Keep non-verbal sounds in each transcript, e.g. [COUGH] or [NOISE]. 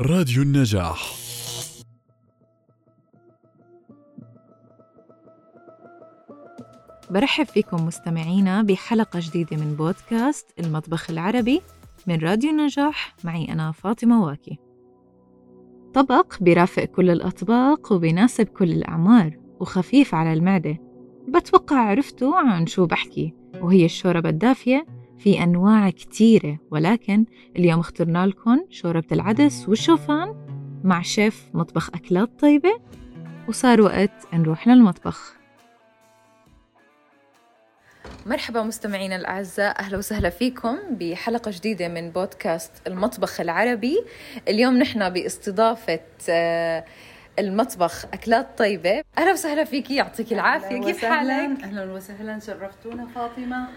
راديو النجاح. برحب فيكم مستمعينا بحلقة جديدة من بودكاست المطبخ العربي من راديو النجاح. معي أنا فاطمة واكي. طبق بيرافق كل الأطباق وبيناسب كل الأعمار وخفيف على المعدة. بتوقع عرفتوا عن شو بحكي وهي الشوربة الدافية في أنواع كتيرة ولكن اليوم اخترنا لكم شوربة العدس والشوفان مع شيف مطبخ أكلات طيبة وصار وقت نروح للمطبخ مرحبا مستمعينا الأعزاء أهلا وسهلا فيكم بحلقة جديدة من بودكاست المطبخ العربي اليوم نحن باستضافة آه، المطبخ أكلات طيبة أهلا وسهلا فيكي يعطيك العافية أهلاً كيف وسهلاً. حالك؟ أهلا وسهلا شرفتونا فاطمة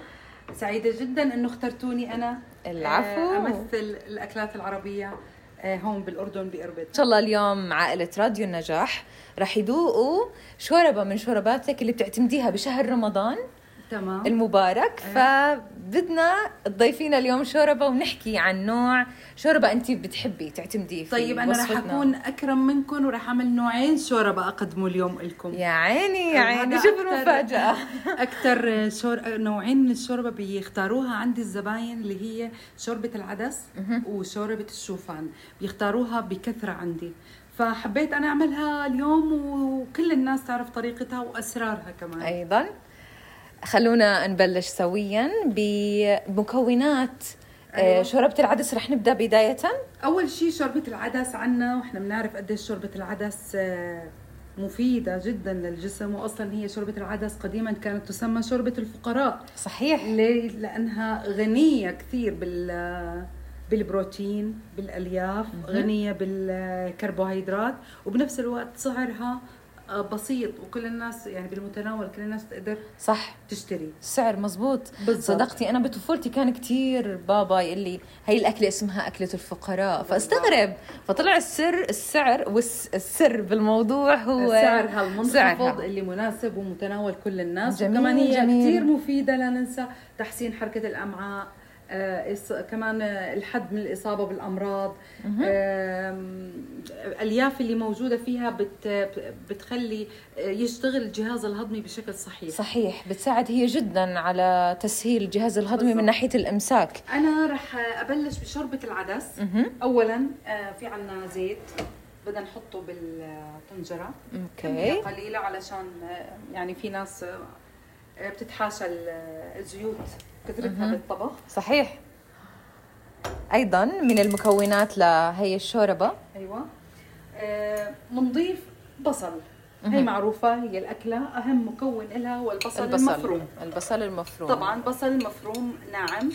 سعيدة جدا إنه اخترتوني أنا العفو. آه، أمثل الأكلات العربية آه، هون بالأردن بأربد إن شاء الله اليوم عائلة راديو النجاح رح يذوقوا شوربة من شورباتك اللي بتعتمديها بشهر رمضان تمام. المبارك. فبدنا تضيفينا اليوم شوربة ونحكي عن نوع شوربة أنت بتحبي تعتمديه في طيب أنا رح. أكون أكرم منكم ورح أعمل نوعين شوربة أقدمه اليوم لكم. يا عيني يا عيني شوف المفاجأة. [LAUGHS] أكثر شور... نوعين من الشوربه بيختاروها عندي الزباين اللي هي شوربة العدس وشوربة الشوفان. بيختاروها بكثرة عندي. فحبيت أنا أعملها اليوم وكل الناس تعرف طريقتها وأسرارها كمان. أيضا. خلونا نبلش سويا بمكونات آه، أيوة. شوربة العدس. رح نبدأ بداية. أول شيء شوربة العدس عنا وإحنا بنعرف قديش شوربة العدس آه، مفيدة جدا للجسم. واصلا هي شوربة العدس قديما كانت تسمى شوربة الفقراء. صحيح. ليه؟ لأنها غنية كثير بال بالبروتين بالألياف غنية بالكربوهيدرات. وبنفس الوقت سعرها آه، بسيط وكل الناس يعني بالمتناول كل الناس تقدر صح. تشتري. السعر مزبوط. بالضبط. صدقتي أنا بطفولتي كان كتير بابا يقول لي هي الأكلة اسمها أكلة الفقراء. فاستغرب. فطلع السر السعر والسر بالموضوع هو سعرها المنخفض. اللي مناسب ومتناول كل الناس. جميل، وكمان هي جميل. كثير مفيدة لا ننسى تحسين حركة الأمعاء. كمان آه، الحد من الإصابة بالأمراض. الألياف اللي موجودة فيها بت بتخلي آه، يشتغل الجهاز الهضمي بشكل صحيح. صحيح. بتساعد هي جدا على تسهيل الجهاز الهضمي من بالضبط. ناحية الإمساك. أنا رح أبلش بشوربة العدس. اولا آه، في عنا زيت. بدنا نحطه بالطنجرة. أوكي. قليلة علشان يعني في ناس بتتحاشى ال- الزيوت. كثرتها بالطبخ صحيح. أيضا من المكونات لهي الشوربة. أيوه. بنضيف بصل. هي معروفة هي الأكلة أهم مكون لها هو البصل, البصل المفروم. البصل المفروم. طبعا بصل مفروم ناعم.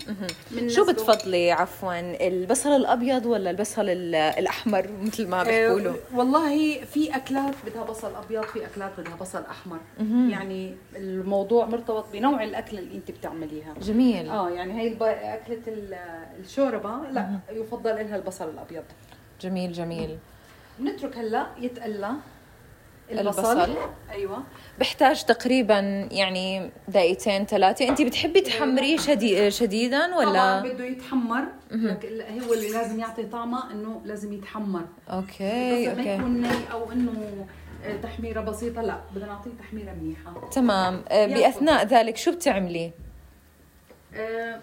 من شو بتفضلي عفوا البصل الأبيض ولا البصل ال- الأحمر مثل ما بيقولوا؟ آه، والله في أكلات بدها بصل أبيض في أكلات بدها بصل أحمر. يعني الموضوع مرتبط بنوع الاكله اللي أنت بتعمليها. جميل. آه يعني هي الب... أكلة ال- الشوربة لا يفضل لها البصل الأبيض. جميل جميل. نترك هلا يتقلى البصل. البصل. أيوه. بحتاج تقريبا يعني دقيقتين ثلاثة. أنت بتحبي تحمريه شدي شديدا طبعا ولا؟ بده يتحمر. لك هو اللي لازم يعطي طعمه إنه لازم يتحمر. okay بس ما يكون ني أو إنه آه، تحميرة بسيطة لا بدنا نعطيه تحميرة منيحة. تمام. آه، بأثناء ذلك شو بتعملي؟ آه،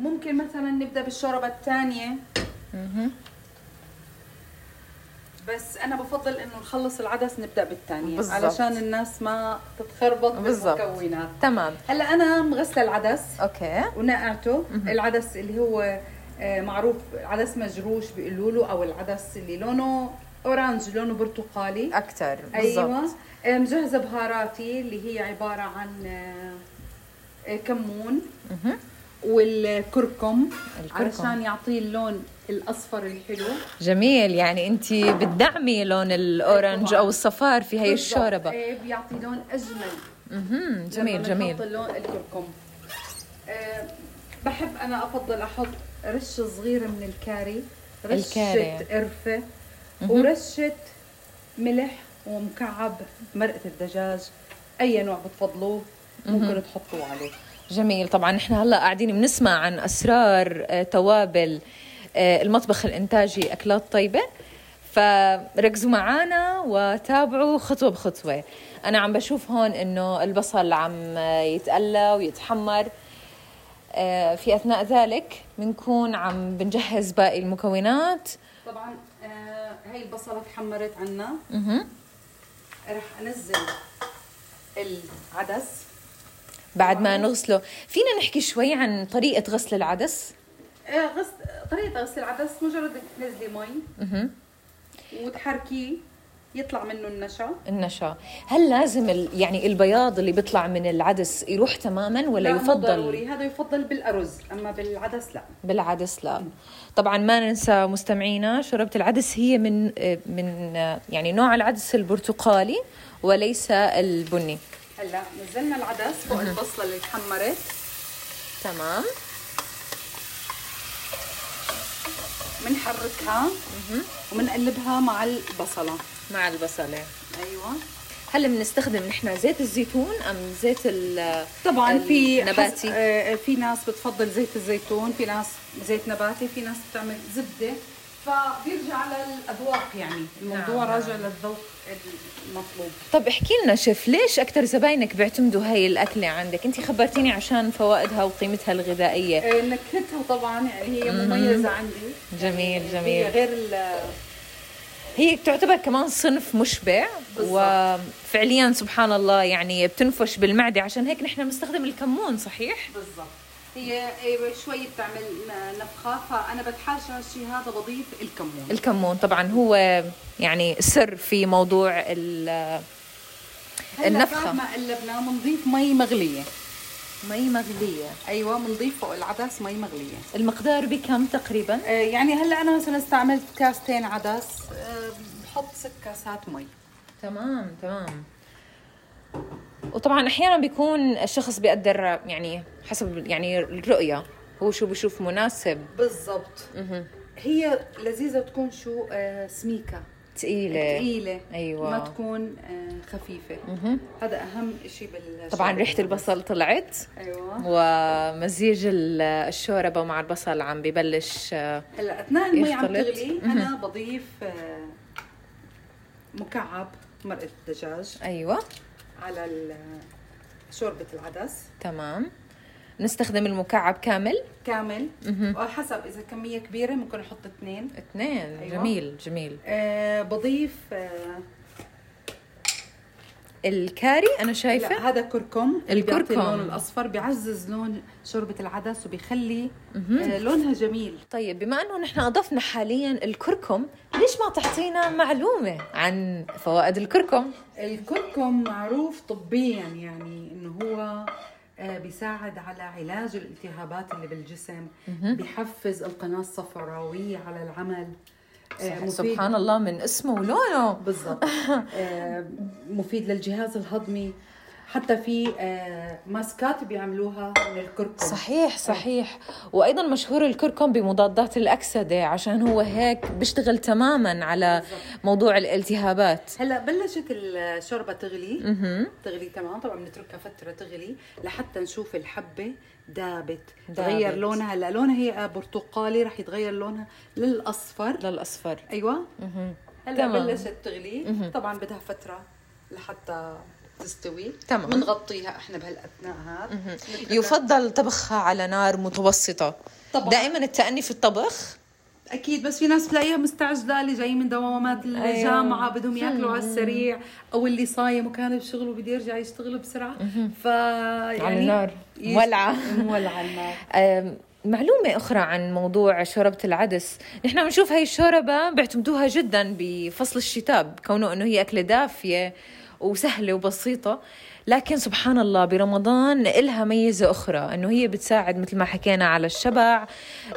ممكن مثلا نبدأ بالشوربة الثانية. بس أنا بفضل إنه نخلص العدس نبدأ بالثانيه. علشان الناس ما تتخربط. بالمكونات. تمام. هلأ أنا مغسلة العدس okay. ونقعته. العدس اللي هو آه، معروف عدس مجروش بيقولوا له أو العدس اللي لونه orange لونه برتقالي. أكثر أيوه. آه، مجهزة بهاراتي اللي هي عبارة عن آه، كمون. والكركم. الكركم. علشان يعطيه اللون الأصفر الحلو. جميل يعني أنت بتدعمي لون ال orange طبعاً. أو الصفار في هي بالضبط. الشوربة. إيه، بيعطي لون أجمل. مهم. جميل جميل. اللون الكركم. آه، بحب أنا أفضل أحط رشة صغيرة من الكاري رشة الكاري. قرفة ورشة ملح ومكعب مرقة الدجاج. أي نوع بتفضلوه ممكن تحطوه عليه. جميل طبعا نحن هلأ قاعدين بنسمع عن أسرار آه، توابل. المطبخ الإنتاجي أكلات طيبة. فركزوا معانا وتابعوا خطوة بخطوة. أنا عم بشوف هون إنه البصل عم يتقلى ويتحمر. آه، في أثناء ذلك بنكون عم بنجهز باقي المكونات. طبعا آه هاي البصلة تحمرت عنا. رح أنزل العدس. بعد ما نغسله. فينا نحكي شوي عن طريقة غسل العدس؟ آه غسل طريقة غسل العدس مجرد تنزلي مي. وتحركيه يطلع منه النشا. النشا. هل لازم ال... يعني البياض اللي بيطلع من العدس يروح تماما ولا لا، يفضل؟ ضروري. هذا يفضل بالأرز أما بالعدس لا. بالعدس لا. طبعا ما ننسى مستمعينا شوربة العدس هي من من يعني نوع العدس البرتقالي وليس البني. هلا نزلنا العدس فوق البصلة اللي تحمرت. تمام. بنحركها وبنقلبها مع البصلة. مع البصلة. أيوه. هل بنستخدم نحن زيت الزيتون أم زيت ال طبعا في النباتي. حس- آه، في ناس بتفضل زيت الزيتون في ناس زيت نباتي في ناس بتعمل زبدة. فبيرجع على الاذواق يعني. الموضوع نعم، راجع للذوق المطلوب. طب احكي لنا شيف ليش أكثر زباينك بيعتمدوا هاي الأكلة عندك؟ انت خبرتيني عشان فوائدها وقيمتها الغذائية. آه، نكهتها طبعا يعني هي مميزة عندي. جميل هي جميل. غير ال- هي تعتبر كمان صنف مشبع بالضبط. وفعليا سبحان الله يعني بتنفش بالمعدة عشان هيك نحن بنستخدم الكمون صحيح؟ بالضبط. هي إيه، شوي بتعمل نفخة فأنا بتحاشى الشيء هذا بضيف الكمون. الكمون طبعا هو يعني سر في موضوع ال- هلا النفخة. بعد ما قلبنا بنضيف مي مغلية. مي مغلية. أيوه بنضيف فوق العدس مي مغلية. المقدار بكم تقريبا؟ آه، يعني هلأ أنا مثلا استعملت كاستين عدس آه، بحط ست كاسات مي. تمام تمام. وطبعا أحيانا بيكون الشخص بيقدر يعني حسب يعني الرؤيه هو شو بشوف مناسب. بالضبط. هي لذيذة تكون شو آه، سميكة. تقيلة. ثقيله أيوة. ما تكون آه، خفيفة. مهم. هذا أهم شيء بال طبعا ريحة البصل طلعت. أيوه. ومزيج ال- الشوربة مع البصل عم ببلش آه، هلأ أثناء المي عم. تغلي أنا بضيف مكعب مرقة الدجاج أيوه. على شوربة العدس. تمام. نستخدم المكعب كامل؟ كامل. وحسب إذا كمية كبيرة ممكن أحط اثنين. اثنين. أيوة. جميل جميل. أه بضيف أه الكاري أنا شايفة لا هذا كركم. الكركم. اللون الأصفر بيعزز لون شوربة العدس وبيخلي أه لونها جميل. طيب بما إنه نحن أضفنا حاليا الكركم ليش ما تعطينا معلومة عن فوائد الكركم؟ الكركم معروف طبيا يعني إنه هو آه، بيساعد على علاج الالتهابات اللي بالجسم بيحفز القناة الصفراوية على العمل. آه، مفيد- سبحان الله من اسمه. ولونه بالضبط. [LAUGHS] آه، مفيد للجهاز الهضمي. حتى في آه، ماسكات بيعملوها من الكركم. صحيح صحيح. وأيضا مشهور الكركم بمضادات الأكسدة عشان هو هيك بيشتغل تماما على موضوع الالتهابات. هلا بلشت الشوربة تغلي. تغلي تمام. طبعا بنتركها فترة تغلي لحتى نشوف الحبة دابت. دابت. تغير لونها. هلا لونها هي برتقالي. رح يتغير لونها للأصفر. للأصفر. أيوه. هلا تمام. بلشت تغلي. طبعا بدها فترة لحتى تستوي. تمام. بنغطيها إحنا بهالأثناء هذا. يفضل طبخها على نار متوسطة. طبعاً. دائما التأني في الطبخ؟ أكيد بس في ناس بتلاقيها مستعجلة اللي جاي من دوامات الجامعة بدهم يأكلوا على السريع أو اللي صايم وكان بشغله بده يرجع يشتغل بسرعة. ف يعني على النار. مولعة. مولعة النار معلومة أخرى عن موضوع شوربة العدس. نحن بنشوف هاي الشوربة بيعتمدوها جدا بفصل الشتاء كونه أنه هي أكلة دافية. وسهلة وبسيطة. لكن سبحان الله برمضان إلها ميزة أخرى أنه هي بتساعد مثل ما حكينا على الشبع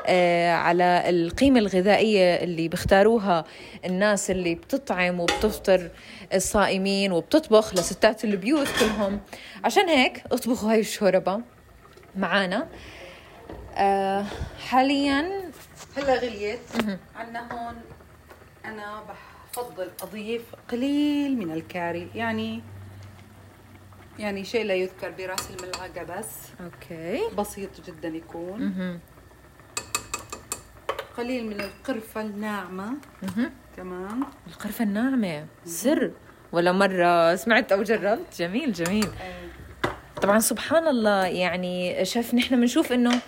آه، على القيمة الغذائية اللي بيختاروها الناس اللي بتطعم وبتفطر الصائمين وبتطبخ لستات البيوت كلهم. عشان هيك اطبخوا هاي الشوربة معانا. آه حاليا هلا غليت. عندنا هون أنا بفضل أضيف قليل من الكاري. يعني يعني شيء لا يذكر برأس الملعقة بس. okay. بسيط جدا يكون. مهم. قليل من القرفة الناعمة. مهم. كمان القرفة الناعمة. سر. ولا مرة سمعت أو جربت. جميل جميل. طبعا سبحان الله يعني شايف نحن بنشوف إنه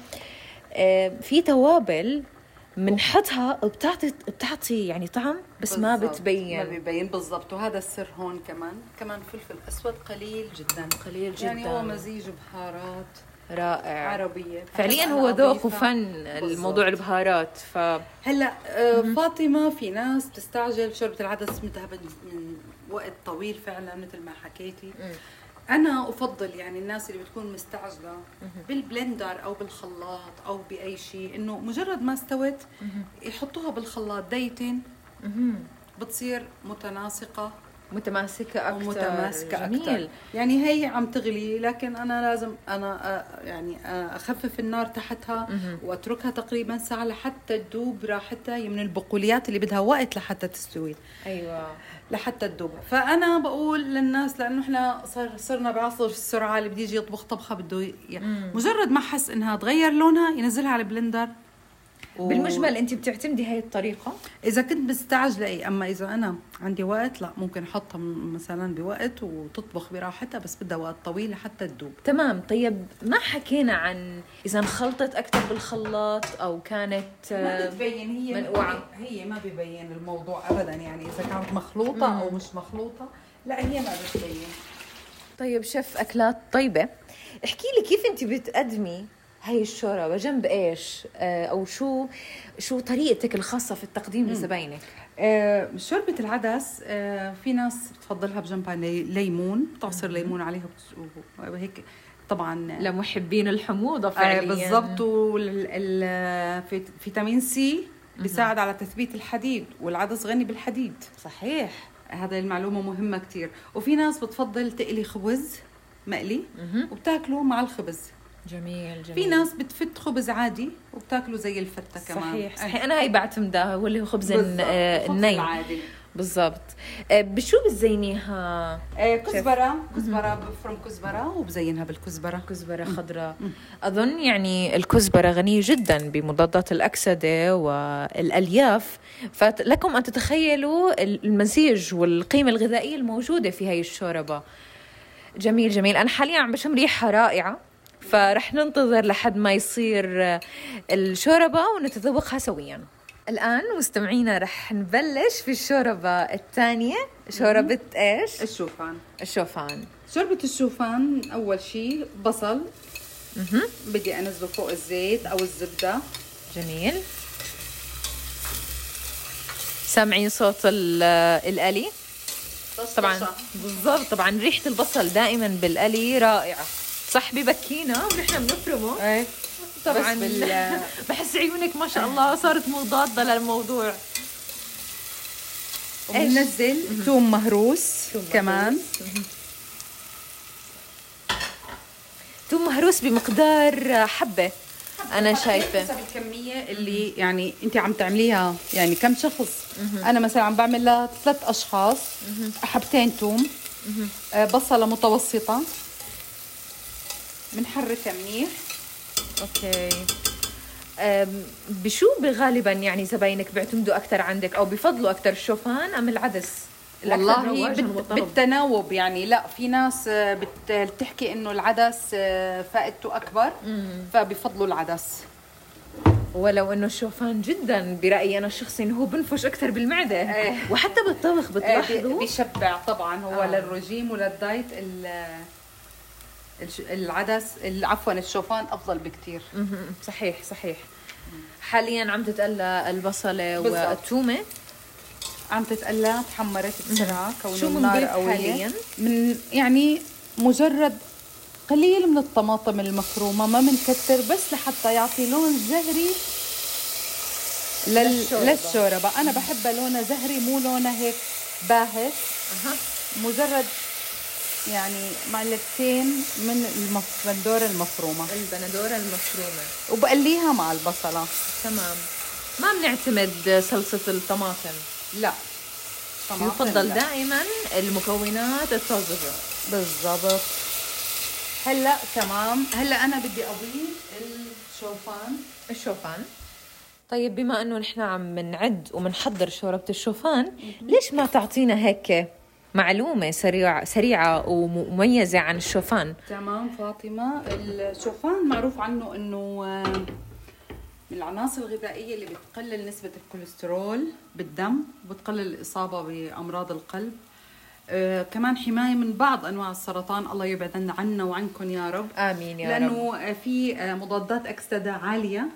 آه، في توابل بنحطها وبتعطي بتعطي يعني طعم بس ما بالضبط. ما بتبين بيبين بالضبط. وهذا السر هون كمان. كمان فلفل أسود قليل جدا. قليل جدا يعني هو مزيج بهارات رائع. عربية. فعليا هو ذوق. وفن. الموضوع البهارات ف هلأ آه، فاطمة في ناس بتستعجل شوربه العدس بدها من وقت طويل فعلا مثل ما حكيتي. أنا أفضل يعني الناس اللي بتكون مستعجلة بالبلندر أو بالخلاط أو بأي شيء إنه مجرد ما استوت يحطوها بالخلاط دقيقتين بتصير متناسقة. متماسكة أكثر ومتماسكه جميل. أكثر يعني هي عم تغلي لكن أنا لازم آه، يعني أخفف النار تحتها وأتركها تقريبا ساعة لحتى تذوب راحتها هي من البقوليات اللي بدها وقت لحتى تستوي. أيوة. لحتى تذوب فأنا بقول للناس لأنه إحنا صار صرنا بعصر السرعة اللي بده يجي يطبخ طبخة بده يعني مجرد ما حس إنها تغير لونها ينزلها على البلندر و- بالمجمل أنت بتعتمدي هاي الطريقة؟ إذا كنت مستعجلة إي أما إذا أنا عندي وقت لا ممكن أحطها م- مثلا بوقت وتطبخ براحتها بس بدها وقت طويل لحتى تذوب. تمام. طيب ما حكينا عن إذا انخلطت أكثر بالخلاط أو كانت ما آه، بتبين هي منقوعة. هي ما ببين الموضوع ابدا يعني إذا كانت مخلوطة أو مش مخلوطة لا هي ما بتبين. طيب شيف أكلات طيبة. احكي لي كيف أنت بتقدمي هاي الشوربه جنب إيش؟ آه، أو شو؟ شو طريقتك الخاصة في التقديم لزباينك؟ آه، شوربة العدس آه، في ناس بتفضلها بجنبها لي- ليمون بتعصر ليمون عليها وهيك طبعا. لمحبين الحموضة آه، فعليا. بالضبط. والفيتامين سي بيساعد على تثبيت الحديد والعدس غني بالحديد. صحيح. هذا المعلومة مهمة كتير. وفي ناس بتفضل تقلي خبز مقلي. وبتاكله مع الخبز. جميل جميل. في ناس بتفت خبز عادي وبتاكله زي الفتة كمان. صحيح. صحيح أنا هي بعتمدها هو اللي هو خبز. آه، الني. العادي. بالضبط. آه، بشو بتزينيها؟ آه، كزبرة كزبرة بفرم كزبرة وبزينها بالكزبرة. كزبرة خضراء أظن يعني الكزبرة غنية جدا بمضادات الأكسدة والألياف. فلكم أن تتخيلوا المزيج والقيمة الغذائية الموجودة في هاي الشوربة. جميل جميل. أنا حاليا عم بشم ريحة رائعة. فرح ننتظر لحد ما يصير الشوربة ونتذوقها سويا. الآن مستمعينا رح نبلش في الشوربة الثانية. شوربة إيش؟ الشوفان. الشوفان. شوربة الشوفان أول شيء بصل. بدي أنزله فوق الزيت أو الزبدة. جميل. سامعين صوت ال- القلي؟ طبعا بالضبط طبعا ريحة البصل دائما بالقلي رائعة. صح ببكينا ونحن بنفرمه. إيه طبعا بال- [LAUGHS] بحس عيونك ما شاء الله صارت مضادة للموضوع. وبننزل توم مهروس كمان. توم مهروس بمقدار حبة أنا شايفة. حسب الكمية اللي يعني أنت عم تعمليها يعني كم شخص؟ أنا مثلا عم بعمل لها ثلاث أشخاص. حبتين توم. آه، بصلة متوسطة. بنحركها منيح okay. بشو غالبا يعني زباينك بيعتمدوا أكثر عندك أو بفضلوا أكثر الشوفان أم العدس؟ والله؟ بالتناوب يعني. لا في ناس آه، بت- بتحكي إنه العدس آه، فائدته أكبر فبفضلوا العدس. ولو إنه الشوفان جدا برأيي أنا الشخصي إنه هو بنفش أكثر بالمعدة. إيه. وحتى بالطبخ بي- بتلاحظوا؟ بيشبع طبعا هو آه. للرجيم ولل diet العدس ال- عفوا الشوفان أفضل بكتير. مهم. صحيح صحيح. حاليا عم تتقلى البصلة. والثومه عم تتقلى تحمرت بسرعة كونه شو النار قوية. حالياً؟ من يعني مجرد قليل من الطماطم المفرومة ما بنكتر بس لحتى يعطي لون زهري لل... للشوربة. أنا بحبها لونها زهري مو لونها هيك باهت. مجرد يعني معلقتين من المف... البندوره المفرومة. البندورة المفرومة. وبقليها مع البصلة. تمام. ما بنعتمد صلصة الطماطم. لا. طماطم يفضل لا. دائما المكونات الطازجة. بالضبط. هلأ تمام. هلأ أنا بدي أضيف الشوفان. الشوفان. طيب بما إنه نحن عم نعد ومنحضر شوربة الشوفان ليش ما تعطينا هيك معلومة سريعة سريعة ومميزة عن الشوفان. تمام فاطمة. الشوفان معروف عنه إنه آه، من العناصر الغذائية اللي بتقلل نسبة الكوليسترول بالدم وبتقلل الإصابة بأمراض القلب. آه كمان حماية من بعض أنواع السرطان. الله يبعد عنا وعنكم يا رب. آمين يا لأنه رب. في آه مضادات أكسدة عالية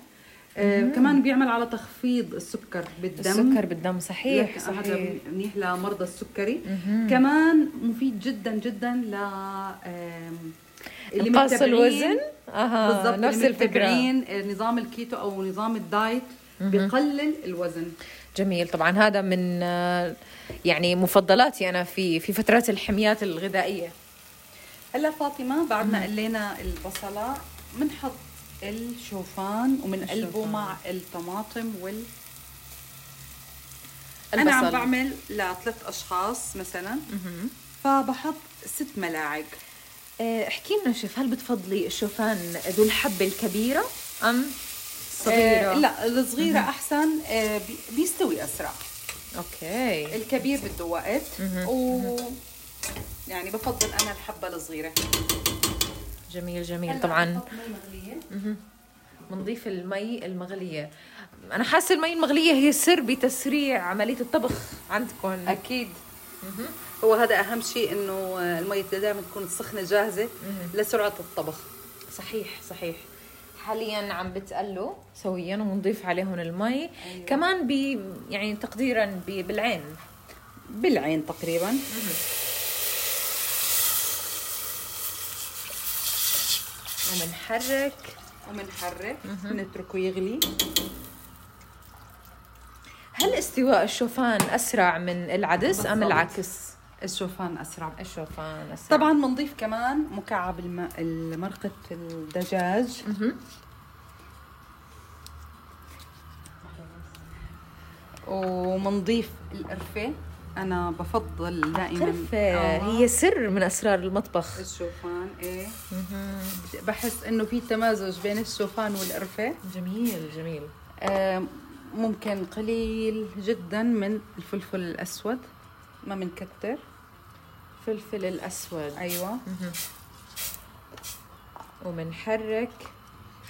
آه كمان بيعمل على تخفيض السكر بالدم. السكر بالدم صحيح صحيح. منيح لمرضى السكري. كمان مفيد جدا جدا ل اللي انقاص الوزن. أها بالضبط نفس الفكرة. متبعين نظام الكيتو أو نظام ال diet بقلل الوزن. جميل. طبعا هذا من آه، يعني مفضلاتي أنا في في فترات الحميات الغذائية. هلا فاطمة بعد ما قلينا البصله بنحط الشوفان وبنقلبه الشوفان. مع الطماطم وال أنا عم البصل. بعمل لثلاث أشخاص مثلا. فبحط ست ملاعق. آه، احكي لنا شيف هل بتفضلي الشوفان ذو الحبة الكبيرة أم صغيرة؟ آه لا الصغيرة أحسن آه بي- بيستوي أسرع. okay. الكبير بده وقت. و يعني بفضل أنا الحبة الصغيرة. جميل جميل. طبعا. بنضيف المي المغلية. أنا حاسة المي المغلية هي السر بتسريع عملية الطبخ عندكم. أكيد. هو هذا أهم شيء إنه المي دائما تكون سخنة جاهزة لسرعة الطبخ. صحيح صحيح. حاليا عم بتقلوا سويا وبنضيف عليهم المي. أيوة. كمان ب يعني تقديرا بالعين. بالعين تقريبا. وبنحرك وبنحرك بنتركه يغلي. هل استواء الشوفان أسرع من العدس أم بالضبط. العكس؟ الشوفان أسرع. الشوفان أسرع. طبعا بنضيف كمان مكعب الم... مرقه الدجاج. وبنضيف القرفة. أنا بفضل دائما آه. هي سر من أسرار المطبخ. الشوفان إيه. بحس إنه في تمازج بين الشوفان والقرفة. جميل جميل. آه، ممكن قليل جدا من الفلفل الأسود. ما بنكتر فلفل الأسود. أيوه. وبنحرك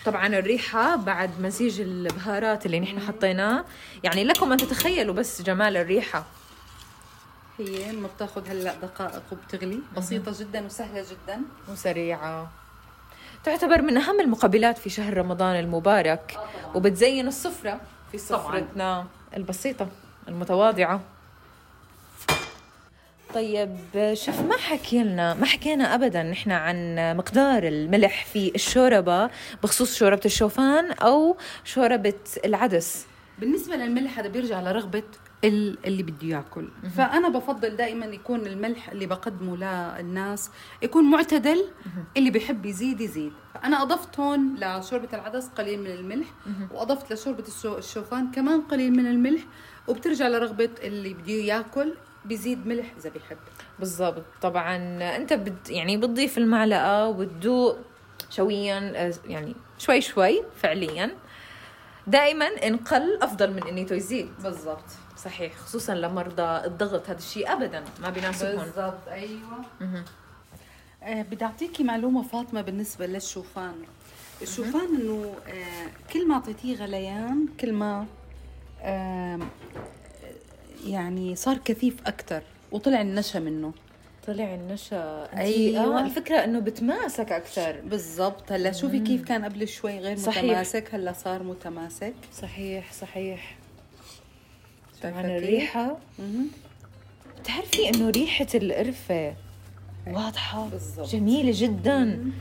طبعا الريحة بعد مزيج البهارات اللي نحن حطيناه. يعني لكم أن تتخيلوا بس جمال الريحة. هي ما بتاخذ هلأ دقائق وبتغلي؟ بسيطة جدا وسهلة جدا. وسريعة. تعتبر من أهم المقبلات في شهر رمضان المبارك. وبتزين السفرة في سفرتنا البسيطة المتواضعة. طيب شوف ما حكي لنا ما حكينا ابدا نحن عن مقدار الملح في الشوربة بخصوص شوربة الشوفان أو شوربة العدس؟ بالنسبة للملح هذا بيرجع لرغبة اللي بده ياكل. فأنا بفضل دائما يكون الملح اللي بقدمه للناس يكون معتدل اللي بيحب يزيد يزيد. فأنا أضفت هون لشوربة العدس قليل من الملح وأضفت لشوربة الشو- الشوفان كمان قليل من الملح وبترجع لرغبة اللي بده ياكل بيزيد ملح إذا بيحب. بالضبط. طبعا أنت بت يعني بتضيف المعلقة وتدوق شويا آه، يعني شوي شوي فعليا. دائما ان قل أفضل من إنه يزيد. بالضبط. صحيح خصوصا لمرضى الضغط هذا الشيء ابدا ما بيناسبهم. بالضبط أيوه. آه بدي اعطيكي معلومة فاطمة بالنسبة للشوفان. الشوفان إنه آه كل ما أعطيتيه غليان كل ما آه يعني صار كثيف أكثر وطلع النشا منه. طلع النشا. أيوة. أيوه الفكرة إنه بتماسك أكثر بالضبط. هلأ شوفي كيف كان قبل شوي غير صحيح. متماسك هلأ صار متماسك. صحيح صحيح. كيف؟ الريحه. بتعرفي إنه ريحة القرفة واضحة؟ بالضبط. جميلة جدا.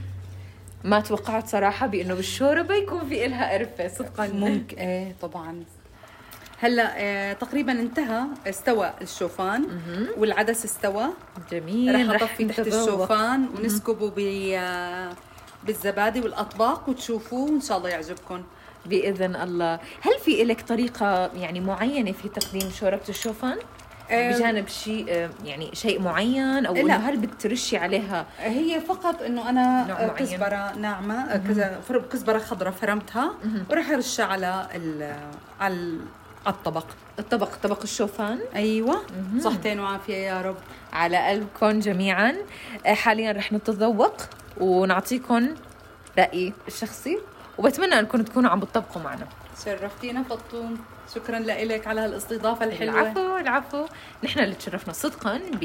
ما توقعت صراحة بإنه بالشوربة يكون في إلها قرفة صدقا. ممكن. إيه طبعا. هلأ آه تقريبا انتهى استوى الشوفان. والعدس استوى. جميل. رح أطفي تحت. الشوفان ونسكبه بالزبادي والأطباق وتشوفوه وإن شاء الله يعجبكم. بإذن الله. هل في لك طريقة يعني معينة في تقديم شوربة الشوفان؟ بجانب شيء يعني شيء معين أو لا. هل بترشي عليها؟ هي فقط إنه أنا معين. كزبرة ناعمة كذا فر- كزبرة خضراء فرمتها وراح أرشها على على ال- على الطبق. الطبق طبق الشوفان؟ أيوه. صحتين وعافية يا رب. على قلبكم جميعا. حاليا رح نتذوق ونعطيكم رأيي الشخصي. وبتمنى إنكم تكونوا عم بتطبقوا معنا. شرفتينا فطوم. شكرا لك على هالاستضافة الحلوة. العفو العفو. نحن اللي تشرفنا صدقا ب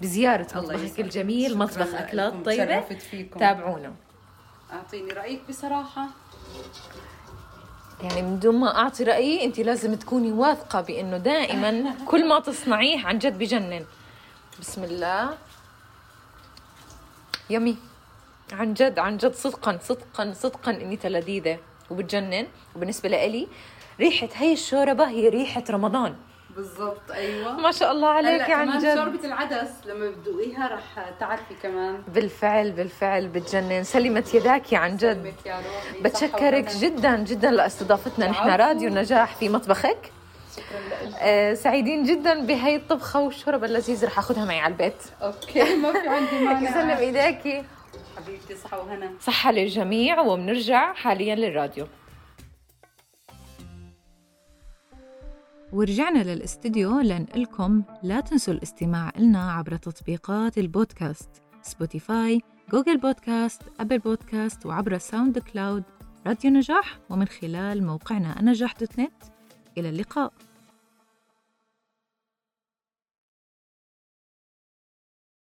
بزيارة الله مطبخك. الجميل مطبخ أكلات. طيبة. تابعونا. أعطيني رأيك بصراحة. يعني من دون ما أعطي رأيي أنت لازم تكوني واثقة بأنه دائما [LAUGHS] كل ما تصنعيه عن جد بجنن. بسم الله. يمي. عن جد عن جد صدقا صدقا صدقا إني لذيذة وبتجنن. وبالنسبة لإلي ريحة هي الشوربة هي ريحة رمضان. بالضبط أيوه. ما شاء الله عليك عن جد. شوربة العدس لما بتدوقيها رح تعرفي كمان. بالفعل بالفعل بتجنن. سلمت يداكي عن جد. يا روحي. بتشكرك جدا جدا لأستضافتنا. نحن. راديو نجاح في مطبخك. آه سعيدين جدا بهي الطبخة والشوربة اللذيذة. رح أخذها معي على البيت. أوكي ما في عندي مانع. [LAUGHS] يسلم إيديكي. حبيبتي صحة وهنا صحة للجميع وبنرجع حاليا للراديو. ورجعنا للاستديو لنقلكم لا تنسوا الاستماع لنا عبر تطبيقات البودكاست Spotify Google Podcast Apple Podcast وعبر SoundCloud راديو نجاح ومن خلال موقعنا نجاح dot net. إلى اللقاء.